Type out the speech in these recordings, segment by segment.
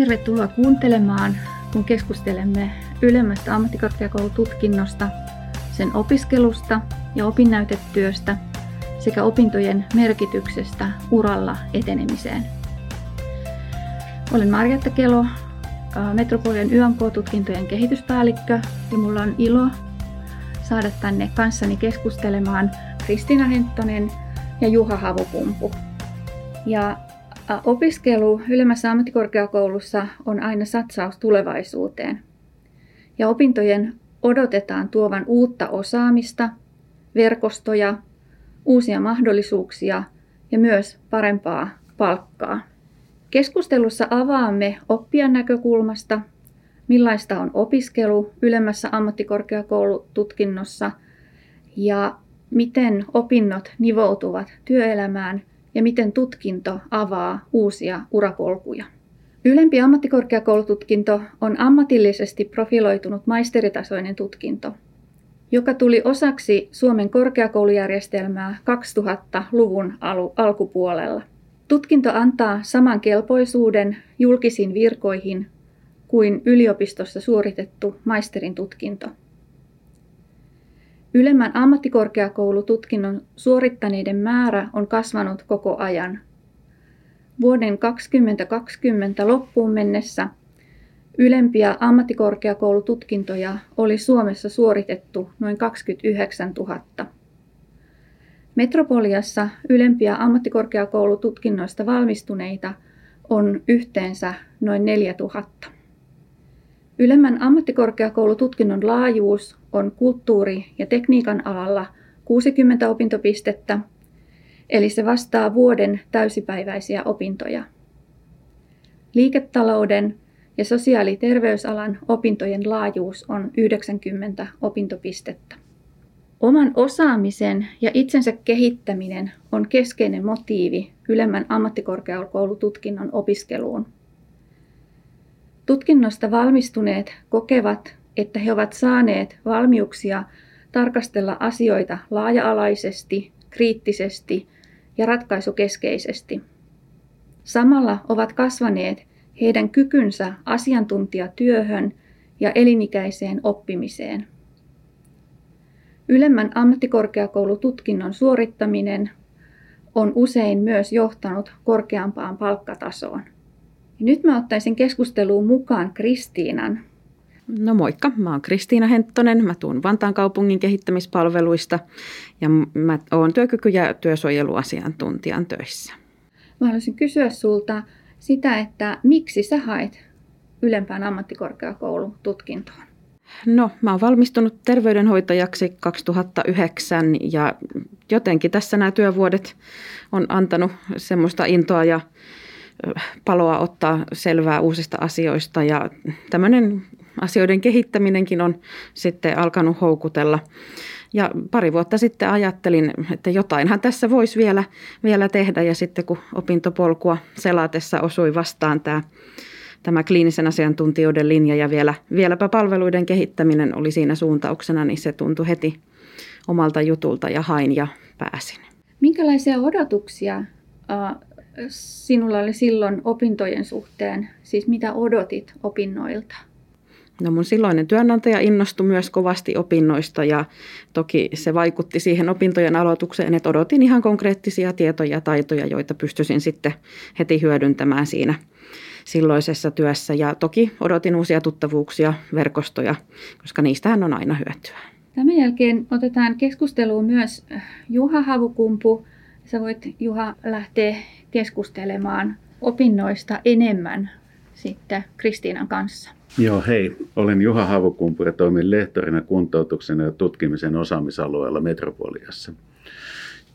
Tervetuloa kuuntelemaan, kun keskustelemme ylemmästä ammattikorkeakoulututkinnosta, sen opiskelusta ja opinnäytetyöstä sekä opintojen merkityksestä uralla etenemiseen. Olen Marjatta Kelo, Metropolian YMK-tutkintojen kehityspäällikkö ja minulla on ilo saada tänne kanssani keskustelemaan Kristiina Henttonen ja Juha Havupumpu. Ja opiskelu ylemmässä ammattikorkeakoulussa on aina satsaus tulevaisuuteen. Ja opintojen odotetaan tuovan uutta osaamista, verkostoja, uusia mahdollisuuksia ja myös parempaa palkkaa. Keskustelussa avaamme oppijan näkökulmasta, millaista on opiskelu ylemmässä ammattikorkeakoulututkinnossa ja miten opinnot nivoutuvat työelämään ja miten tutkinto avaa uusia urapolkuja. Ylempi ammattikorkeakoulututkinto on ammatillisesti profiloitunut maisteritasoinen tutkinto, joka tuli osaksi Suomen korkeakoulujärjestelmää 2000-luvun alkupuolella. Tutkinto antaa saman kelpoisuuden julkisiin virkoihin kuin yliopistossa suoritettu maisterin tutkinto. Ylemmän ammattikorkeakoulututkinnon suorittaneiden määrä on kasvanut koko ajan. Vuoden 2020 loppuun mennessä ylempiä ammattikorkeakoulututkintoja oli Suomessa suoritettu noin 29 000. Metropoliassa ylempiä ammattikorkeakoulututkinnoista valmistuneita on yhteensä noin 4000. Ylemmän ammattikorkeakoulututkinnon laajuus on kulttuuri- ja tekniikan alalla 60 opintopistettä, eli se vastaa vuoden täysipäiväisiä opintoja. Liiketalouden ja sosiaali- ja terveysalan opintojen laajuus on 90 opintopistettä. Oman osaamisen ja itsensä kehittäminen on keskeinen motiivi ylemmän ammattikorkeakoulututkinnon opiskeluun. Tutkinnosta valmistuneet kokevat, että he ovat saaneet valmiuksia tarkastella asioita laaja-alaisesti, kriittisesti ja ratkaisukeskeisesti. Samalla ovat kasvaneet heidän kykynsä asiantuntijatyöhön ja elinikäiseen oppimiseen. Ylemmän ammattikorkeakoulututkinnon suorittaminen on usein myös johtanut korkeampaan palkkatasoon. Ja nyt mä ottaisin keskusteluun mukaan Kristiinan. No moikka, mä oon Kristiina Henttonen, mä tuun Vantaan kaupungin kehittämispalveluista ja mä oon työkyky- ja työsuojeluasiantuntijan töissä. Mä haluaisin kysyä sulta sitä, että miksi sä haet ylempään ammattikorkeakoulututkintoon? No, mä oon valmistunut terveydenhoitajaksi 2009 ja jotenkin tässä nämä työvuodet on antanut semmoista intoa ja paloa ottaa selvää uusista asioista ja tämmöinen asioiden kehittäminenkin on sitten alkanut houkutella. Ja pari vuotta sitten ajattelin, että jotainhan tässä voisi vielä, vielä tehdä ja sitten kun opintopolkua selatessa osui vastaan tämä tämä kliinisen asiantuntijoiden linja ja vielä, vieläpä palveluiden kehittäminen oli siinä suuntauksena, niin se tuntui heti omalta jutulta ja hain ja pääsin. Minkälaisia odotuksia sinulla oli silloin opintojen suhteen? Siis mitä odotit opinnoilta? No mun silloinen työnantaja innostui myös kovasti opinnoista ja toki se vaikutti siihen opintojen aloitukseen, että odotin ihan konkreettisia tietoja ja taitoja, joita pystyisin sitten heti hyödyntämään siinä silloisessa työssä. Ja toki odotin uusia tuttavuuksia, verkostoja, koska niistähän on aina hyötyä. Tämän jälkeen otetaan keskusteluun myös Juha Havukumpu. Sä voit Juha lähteä keskustelemaan opinnoista enemmän sitten Kristiinan kanssa. Joo, hei. Olen Juha Havukumpu ja toimin lehtorina kuntoutuksen ja tutkimisen osaamisalueella Metropoliassa.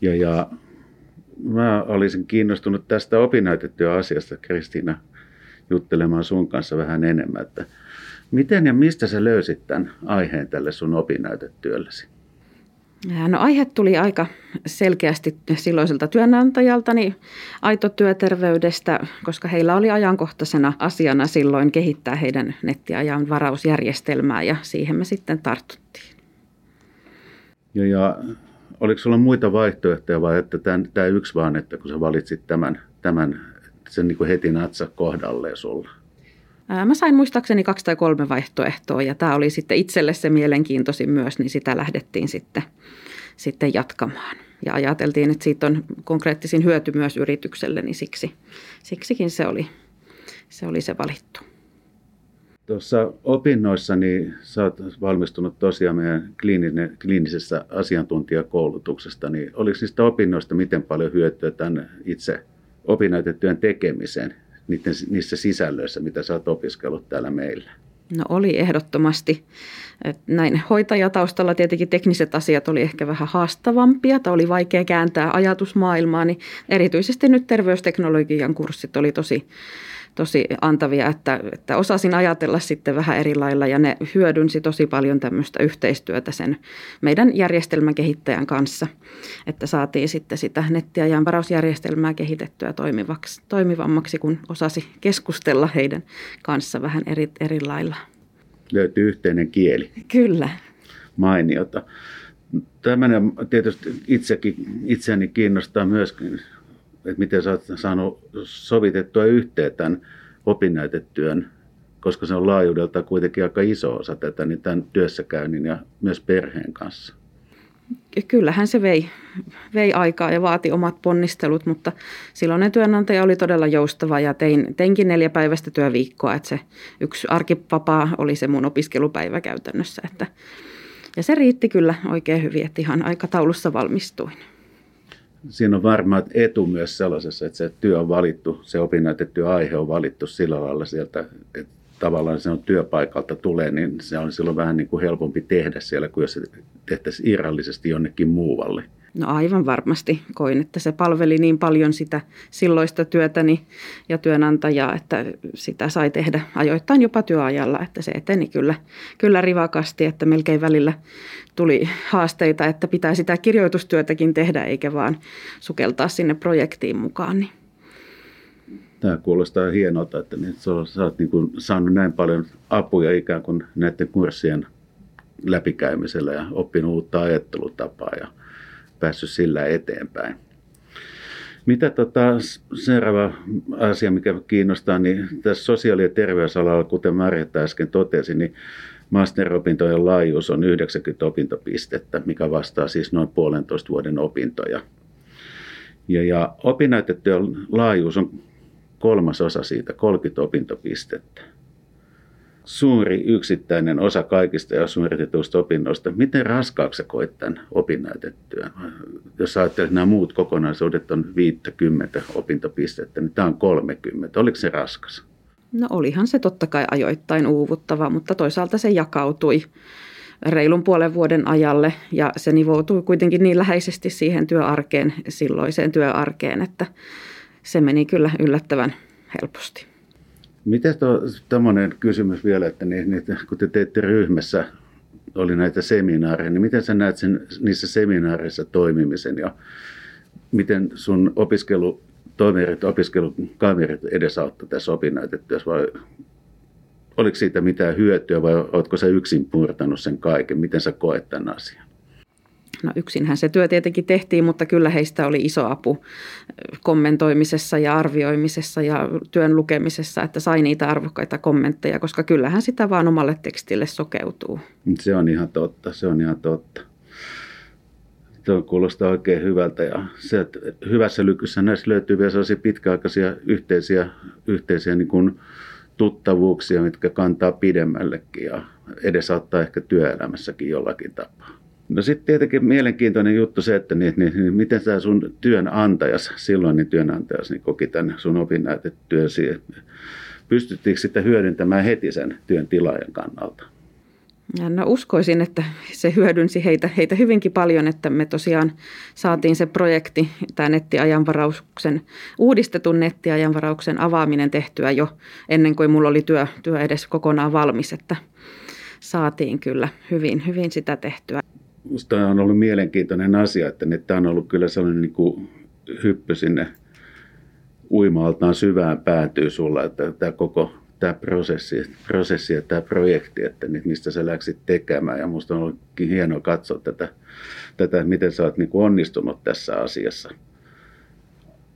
Ja, ja mä olisin kiinnostunut tästä opinnäytetyöasiasta, Kristiina, juttelemaan sun kanssa vähän enemmän, että miten ja mistä sä löysit tämän aiheen tälle sun opinnäytetyöllesi? No aihe tuli aika selkeästi silloiselta työnantajaltani aito työterveydestä, koska heillä oli ajankohtaisena asiana silloin kehittää heidän nettiajan varausjärjestelmää ja siihen me sitten tartuttiin. Ja, ja oliko sulla muita vaihtoehtoja vai että tämä yksi vaan, että kun sä valitsit tämän, tämän sen niin kuin heti natsa kohdalleen sulla? Mä sain muistaakseni kaksi tai kolme vaihtoehtoa ja tämä oli sitten itselle se mielenkiintoisin myös, niin sitä lähdettiin sitten, sitten jatkamaan. Ja ajateltiin, että siitä on konkreettisin hyöty myös yritykselle, niin siksi, siksikin se oli, se oli se valittu. Tuossa opinnoissa niin sä oot valmistunut tosiaan meidän kliininen, kliinisessä asiantuntijakoulutuksesta, niin oliko niistä opinnoista miten paljon hyötyä tämän itse opinnäytetyön tekemiseen niiden, niissä sisällöissä, mitä sä oot opiskellut täällä meillä? No oli ehdottomasti. Näin hoitajataustalla tietenkin tekniset asiat oli ehkä vähän haastavampia tai oli vaikea kääntää ajatusmaailmaa, niin erityisesti nyt terveysteknologian kurssit oli tosi tosi antavia, että, että osasin ajatella sitten vähän eri lailla ja ne hyödynsi tosi paljon tämmöistä yhteistyötä sen meidän järjestelmän kehittäjän kanssa, että saatiin sitten sitä nettiajan varausjärjestelmää kehitettyä toimivaksi, toimivammaksi, kun osasi keskustella heidän kanssa vähän eri, eri lailla. Löytyy yhteinen kieli. Kyllä. Mainiota. Tämmöinen tietysti itsekin, itseäni kiinnostaa myöskin että miten sä oot saanut sovitettua yhteen tämän opinnäytetyön, koska se on laajuudelta kuitenkin aika iso osa tätä, niin tämän työssäkäynnin ja myös perheen kanssa. Kyllähän se vei, vei aikaa ja vaati omat ponnistelut, mutta silloinen työnantaja oli todella joustava ja tein, teinkin neljä päivästä työviikkoa, että se yksi arkipapaa oli se mun opiskelupäivä käytännössä. Että, ja se riitti kyllä oikein hyvin, että ihan aikataulussa valmistuin siinä on varmaan etu myös sellaisessa, että se työ on valittu, se opinnäytetty aihe on valittu sillä lailla sieltä, että tavallaan se on työpaikalta tulee, niin se on silloin vähän niin kuin helpompi tehdä siellä, kuin jos se tehtäisiin irrallisesti jonnekin muualle. No aivan varmasti koin, että se palveli niin paljon sitä silloista työtäni ja työnantajaa, että sitä sai tehdä ajoittain jopa työajalla, että se eteni kyllä, kyllä rivakasti, että melkein välillä tuli haasteita, että pitää sitä kirjoitustyötäkin tehdä eikä vaan sukeltaa sinne projektiin mukaan. Niin. Tämä kuulostaa hienolta, että niin, sä olet niin kuin saanut näin paljon apuja ikään kuin näiden kurssien läpikäymisellä ja oppinut uutta ajattelutapaa ja päässyt sillä eteenpäin. Mitä tota, seuraava asia, mikä kiinnostaa, niin tässä sosiaali- ja terveysalalla, kuten Marjatta äsken totesi, niin masteropintojen laajuus on 90 opintopistettä, mikä vastaa siis noin puolentoista vuoden opintoja. Ja, ja opinnäytetyön laajuus on kolmas osa siitä, 30 opintopistettä suuri yksittäinen osa kaikista ja suoritetuista opinnoista. Miten raskaaksi koit tämän opinnäytettyä? Jos ajattelet, että nämä muut kokonaisuudet on 50 opintopistettä, niin tämä on 30. Oliko se raskas? No olihan se totta kai ajoittain uuvuttava, mutta toisaalta se jakautui reilun puolen vuoden ajalle ja se nivoutui kuitenkin niin läheisesti siihen työarkeen, silloiseen työarkeen, että se meni kyllä yllättävän helposti. Miten tämmöinen kysymys vielä, että niin, niin, kun te teette ryhmässä, oli näitä seminaareja, niin miten sä näet sen, niissä seminaareissa toimimisen ja miten sun opiskelutoimerit, opiskelukaverit edesauttoi tässä opinnäytetyössä vai oliko siitä mitään hyötyä vai oletko sä yksin purtanut sen kaiken? Miten sä koet tämän asian? No yksinhän se työ tietenkin tehtiin, mutta kyllä heistä oli iso apu kommentoimisessa ja arvioimisessa ja työn lukemisessa, että sai niitä arvokkaita kommentteja, koska kyllähän sitä vaan omalle tekstille sokeutuu. Se on ihan totta, se on ihan totta. Tuo kuulostaa oikein hyvältä ja se, että hyvässä lykyssä näissä löytyy vielä sellaisia pitkäaikaisia yhteisiä, yhteisiä niin kuin tuttavuuksia, mitkä kantaa pidemmällekin ja edesauttaa ehkä työelämässäkin jollakin tapaa. No sitten tietenkin mielenkiintoinen juttu se, että niin, niin, niin miten tämä sun työnantajas, silloinen työnantajas, niin koki tämän sun opinnäytetyösi. Pystyttiinkö sitä hyödyntämään heti sen työn tilaajan kannalta? No uskoisin, että se hyödynsi heitä, heitä hyvinkin paljon, että me tosiaan saatiin se projekti, tämä nettiajanvarauksen, uudistetun nettiajanvarauksen avaaminen tehtyä jo ennen kuin mulla oli työ, työ edes kokonaan valmis, että saatiin kyllä hyvin, hyvin sitä tehtyä minusta on ollut mielenkiintoinen asia, että tämä on ollut kyllä sellainen niin kuin hyppy sinne uimaaltaan syvään päätyy sulla, että tämä koko tämä prosessi, prosessi ja tämä projekti, että mistä sä läksit tekemään. Ja minusta on ollutkin hienoa katsoa tätä, tätä miten sä oot niin kuin onnistunut tässä asiassa,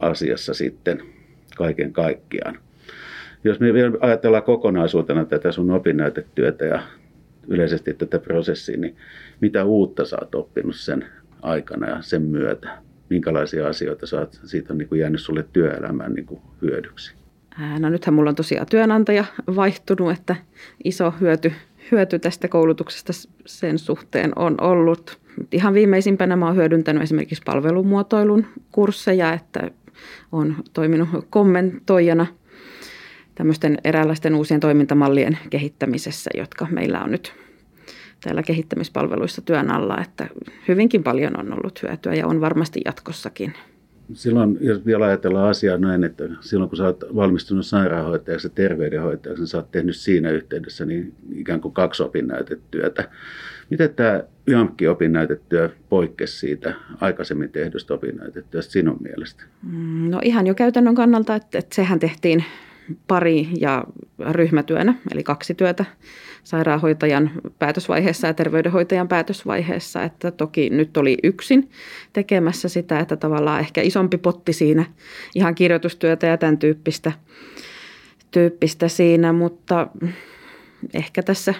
asiassa sitten kaiken kaikkiaan. Jos me vielä ajatellaan kokonaisuutena tätä sun opinnäytetyötä ja yleisesti tätä prosessia, niin mitä uutta sä oot oppinut sen aikana ja sen myötä? Minkälaisia asioita sä oot, siitä on niin kuin jäänyt sulle työelämään niin kuin hyödyksi? No nythän mulla on tosiaan työnantaja vaihtunut, että iso hyöty, hyöty tästä koulutuksesta sen suhteen on ollut. Ihan viimeisimpänä mä oon hyödyntänyt esimerkiksi palvelumuotoilun kursseja, että on toiminut kommentoijana tämmöisten eräänlaisten uusien toimintamallien kehittämisessä, jotka meillä on nyt täällä kehittämispalveluissa työn alla, että hyvinkin paljon on ollut hyötyä ja on varmasti jatkossakin. Silloin, jos vielä ajatellaan asiaa näin, että silloin kun sä oot valmistunut sairaanhoitajaksi ja terveydenhoitajaksi, niin sä oot tehnyt siinä yhteydessä niin ikään kuin kaksi opinnäytetyötä. Miten tämä YAMKki-opinnäytetyö poikkesi siitä aikaisemmin tehdystä opinnäytetyöstä sinun mielestä? Mm, no ihan jo käytännön kannalta, että, että sehän tehtiin pari ja ryhmätyönä, eli kaksi työtä sairaanhoitajan päätösvaiheessa ja terveydenhoitajan päätösvaiheessa. Että toki nyt oli yksin tekemässä sitä, että tavallaan ehkä isompi potti siinä ihan kirjoitustyötä ja tämän tyyppistä, tyyppistä siinä, mutta ehkä tässä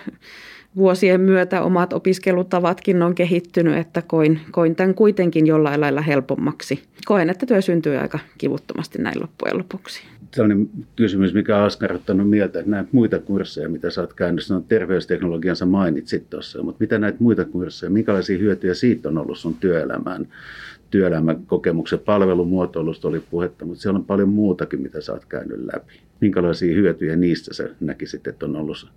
vuosien myötä omat opiskelutavatkin on kehittynyt, että koin, koin tämän kuitenkin jollain lailla helpommaksi. Koen, että työ syntyy aika kivuttomasti näin loppujen lopuksi sellainen kysymys, mikä on askarruttanut mieltä, että näitä muita kursseja, mitä sä oot käynyt, no terveysteknologian sä mainitsit tuossa, mutta mitä näitä muita kursseja, minkälaisia hyötyjä siitä on ollut sun työelämään? Työelämän kokemuksen palvelumuotoilusta oli puhetta, mutta siellä on paljon muutakin, mitä sä oot käynyt läpi. Minkälaisia hyötyjä niistä sä näkisit, että on ollut,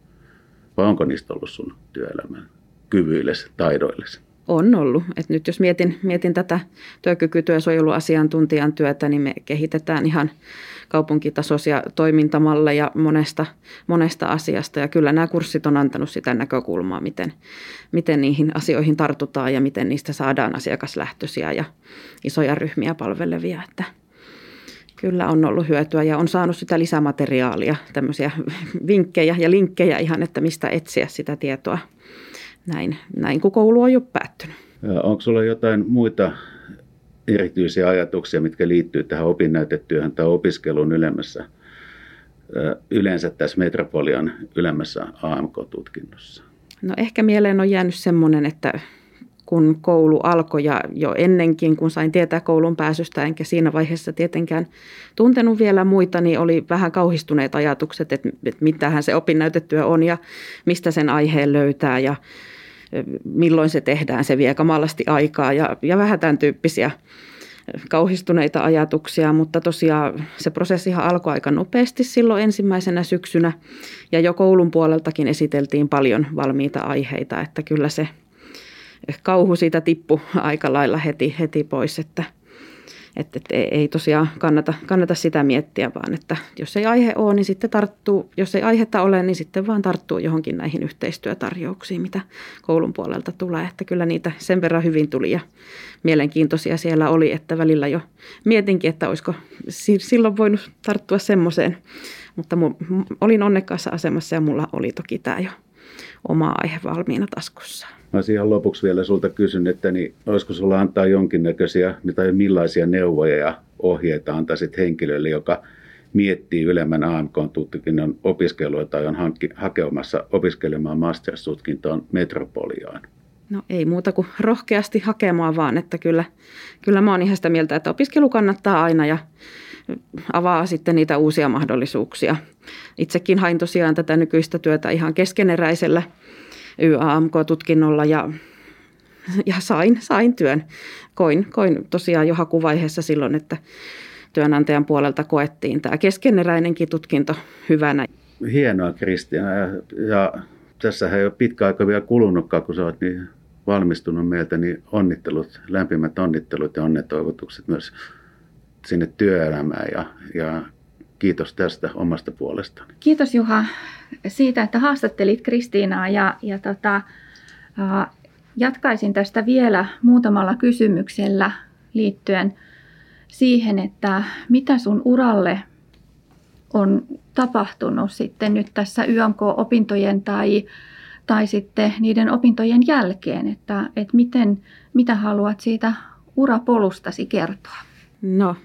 vai onko niistä ollut sun työelämän kyvyillesi, taidoillesi? On ollut. Et nyt jos mietin, mietin tätä työkykytyösuojeluasiantuntijan työtä, niin me kehitetään ihan kaupunkitasoisia toimintamalleja monesta, monesta asiasta. Ja kyllä nämä kurssit on antanut sitä näkökulmaa, miten, miten niihin asioihin tartutaan ja miten niistä saadaan asiakaslähtöisiä ja isoja ryhmiä palvelevia. Että kyllä on ollut hyötyä ja on saanut sitä lisämateriaalia, tämmöisiä vinkkejä ja linkkejä ihan, että mistä etsiä sitä tietoa näin, näin kun koulu on jo päättynyt. Onko sulla jotain muita erityisiä ajatuksia, mitkä liittyy tähän opinnäytetyöhön tai opiskeluun ylemmässä, yleensä tässä Metropolian ylemmässä AMK-tutkinnossa? No ehkä mieleen on jäänyt semmoinen, että kun koulu alkoi ja jo ennenkin, kun sain tietää koulun pääsystä, enkä siinä vaiheessa tietenkään tuntenut vielä muita, niin oli vähän kauhistuneet ajatukset, että, että mitähän se opinnäytetyö on ja mistä sen aiheen löytää ja milloin se tehdään, se vie kamalasti aikaa ja, ja vähän tämän tyyppisiä kauhistuneita ajatuksia, mutta tosiaan se prosessihan alkoi aika nopeasti silloin ensimmäisenä syksynä ja jo koulun puoleltakin esiteltiin paljon valmiita aiheita, että kyllä se kauhu siitä tippu aika lailla heti, heti pois, että – että, että ei tosiaan kannata, kannata sitä miettiä, vaan että jos ei aihe ole, niin sitten tarttuu, jos ei aihetta ole, niin sitten vaan tarttuu johonkin näihin yhteistyötarjouksiin, mitä koulun puolelta tulee. Että kyllä niitä sen verran hyvin tuli ja mielenkiintoisia siellä oli, että välillä jo mietinkin, että olisiko silloin voinut tarttua semmoiseen. Mutta olin onnekkaassa asemassa ja mulla oli toki tämä jo oma aihe valmiina taskussa. Mä ihan lopuksi vielä sulta kysyn, että niin, olisiko sulla antaa jonkinnäköisiä tai millaisia neuvoja ja ohjeita antaisit henkilölle, joka miettii ylemmän AMK-tutkinnon opiskelua tai on hankki, hakemassa opiskelemaan masters-tutkintoon metropoliaan? No ei muuta kuin rohkeasti hakemaan vaan, että kyllä, kyllä mä oon ihan sitä mieltä, että opiskelu kannattaa aina ja avaa sitten niitä uusia mahdollisuuksia. Itsekin hain tosiaan tätä nykyistä työtä ihan keskeneräisellä YAMK-tutkinnolla ja, ja sain, sain työn. Koin, koin tosiaan jo hakuvaiheessa silloin, että työnantajan puolelta koettiin tämä keskeneräinenkin tutkinto hyvänä. Hienoa Kristiina ja, ja tässähän ei ole pitkä aika vielä kulunutkaan, kun sä oot niin valmistunut meiltä, niin onnittelut, lämpimät onnittelut ja onnetoivotukset myös sinne työelämään ja, ja kiitos tästä omasta puolestani. Kiitos Juha siitä, että haastattelit Kristiinaa ja, ja tota, jatkaisin tästä vielä muutamalla kysymyksellä liittyen siihen, että mitä sun uralle on tapahtunut sitten nyt tässä YMK-opintojen tai, tai sitten niiden opintojen jälkeen, että, että miten, mitä haluat siitä urapolustasi kertoa? No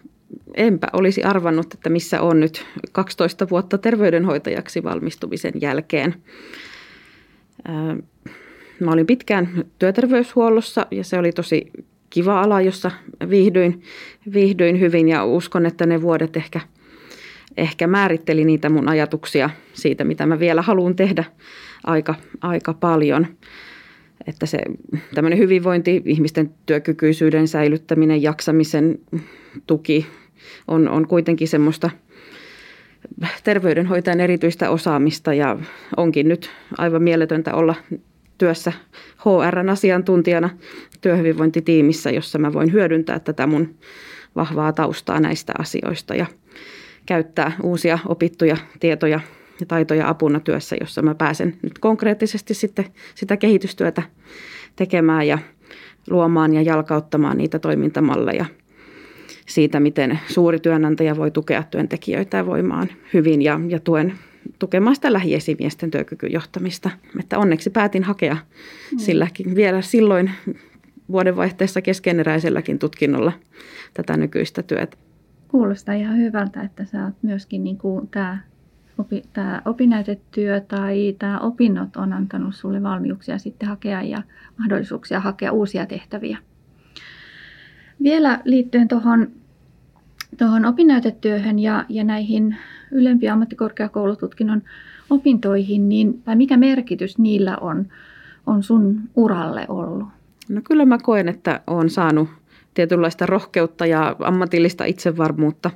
enpä olisi arvannut, että missä on nyt 12 vuotta terveydenhoitajaksi valmistumisen jälkeen. Mä olin pitkään työterveyshuollossa ja se oli tosi kiva ala, jossa viihdyin, viihdyin hyvin ja uskon, että ne vuodet ehkä, ehkä määritteli niitä mun ajatuksia siitä, mitä mä vielä haluan tehdä aika, aika paljon. Että se tämmöinen hyvinvointi, ihmisten työkykyisyyden säilyttäminen, jaksamisen tuki on, on kuitenkin semmoista terveydenhoitajan erityistä osaamista ja onkin nyt aivan mieletöntä olla työssä HRn asiantuntijana työhyvinvointitiimissä, jossa mä voin hyödyntää tätä mun vahvaa taustaa näistä asioista ja käyttää uusia opittuja tietoja ja taitoja apuna työssä, jossa mä pääsen nyt konkreettisesti sitten sitä kehitystyötä tekemään ja luomaan ja jalkauttamaan niitä toimintamalleja siitä, miten suuri työnantaja voi tukea työntekijöitä voimaan hyvin ja, ja tuen tukemaan sitä lähiesimiesten työkykyjohtamista. Että onneksi päätin hakea mm. silläkin vielä silloin vuodenvaihteessa keskeneräiselläkin tutkinnolla tätä nykyistä työtä. Kuulostaa ihan hyvältä, että sä oot myöskin niin kuin tämä, opi, tämä opinnäytetyö tai tämä opinnot on antanut sulle valmiuksia sitten hakea ja mahdollisuuksia hakea uusia tehtäviä. Vielä liittyen tuohon tuohon opinnäytetyöhön ja, ja näihin ylempiä ammattikorkeakoulututkinnon opintoihin, niin vai mikä merkitys niillä on, on sun uralle ollut? No kyllä mä koen, että olen saanut tietynlaista rohkeutta ja ammatillista itsevarmuutta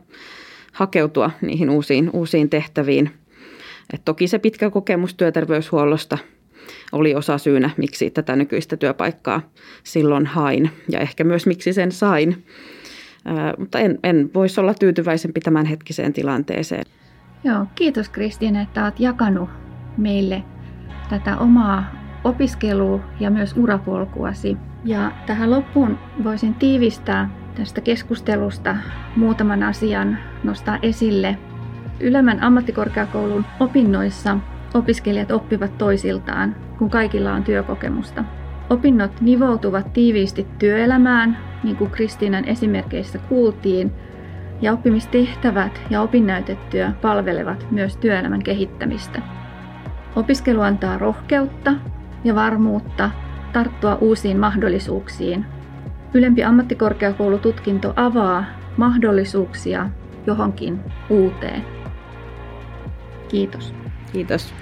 hakeutua niihin uusiin, uusiin tehtäviin. Et toki se pitkä kokemus työterveyshuollosta oli osa syynä, miksi tätä nykyistä työpaikkaa silloin hain ja ehkä myös miksi sen sain. mutta en, en voisi olla tyytyväisempi tämän hetkiseen tilanteeseen. Joo, kiitos Kristiina, että olet jakanut meille tätä omaa opiskelua ja myös urapolkuasi. Ja tähän loppuun voisin tiivistää tästä keskustelusta muutaman asian nostaa esille. Ylemmän ammattikorkeakoulun opinnoissa opiskelijat oppivat toisiltaan, kun kaikilla on työkokemusta. Opinnot nivoutuvat tiiviisti työelämään, niin kuin Kristiinan esimerkkeissä kuultiin, ja oppimistehtävät ja opinnäytetyö palvelevat myös työelämän kehittämistä. Opiskelu antaa rohkeutta ja varmuutta tarttua uusiin mahdollisuuksiin. Ylempi ammattikorkeakoulututkinto avaa mahdollisuuksia johonkin uuteen. Kiitos. Kiitos.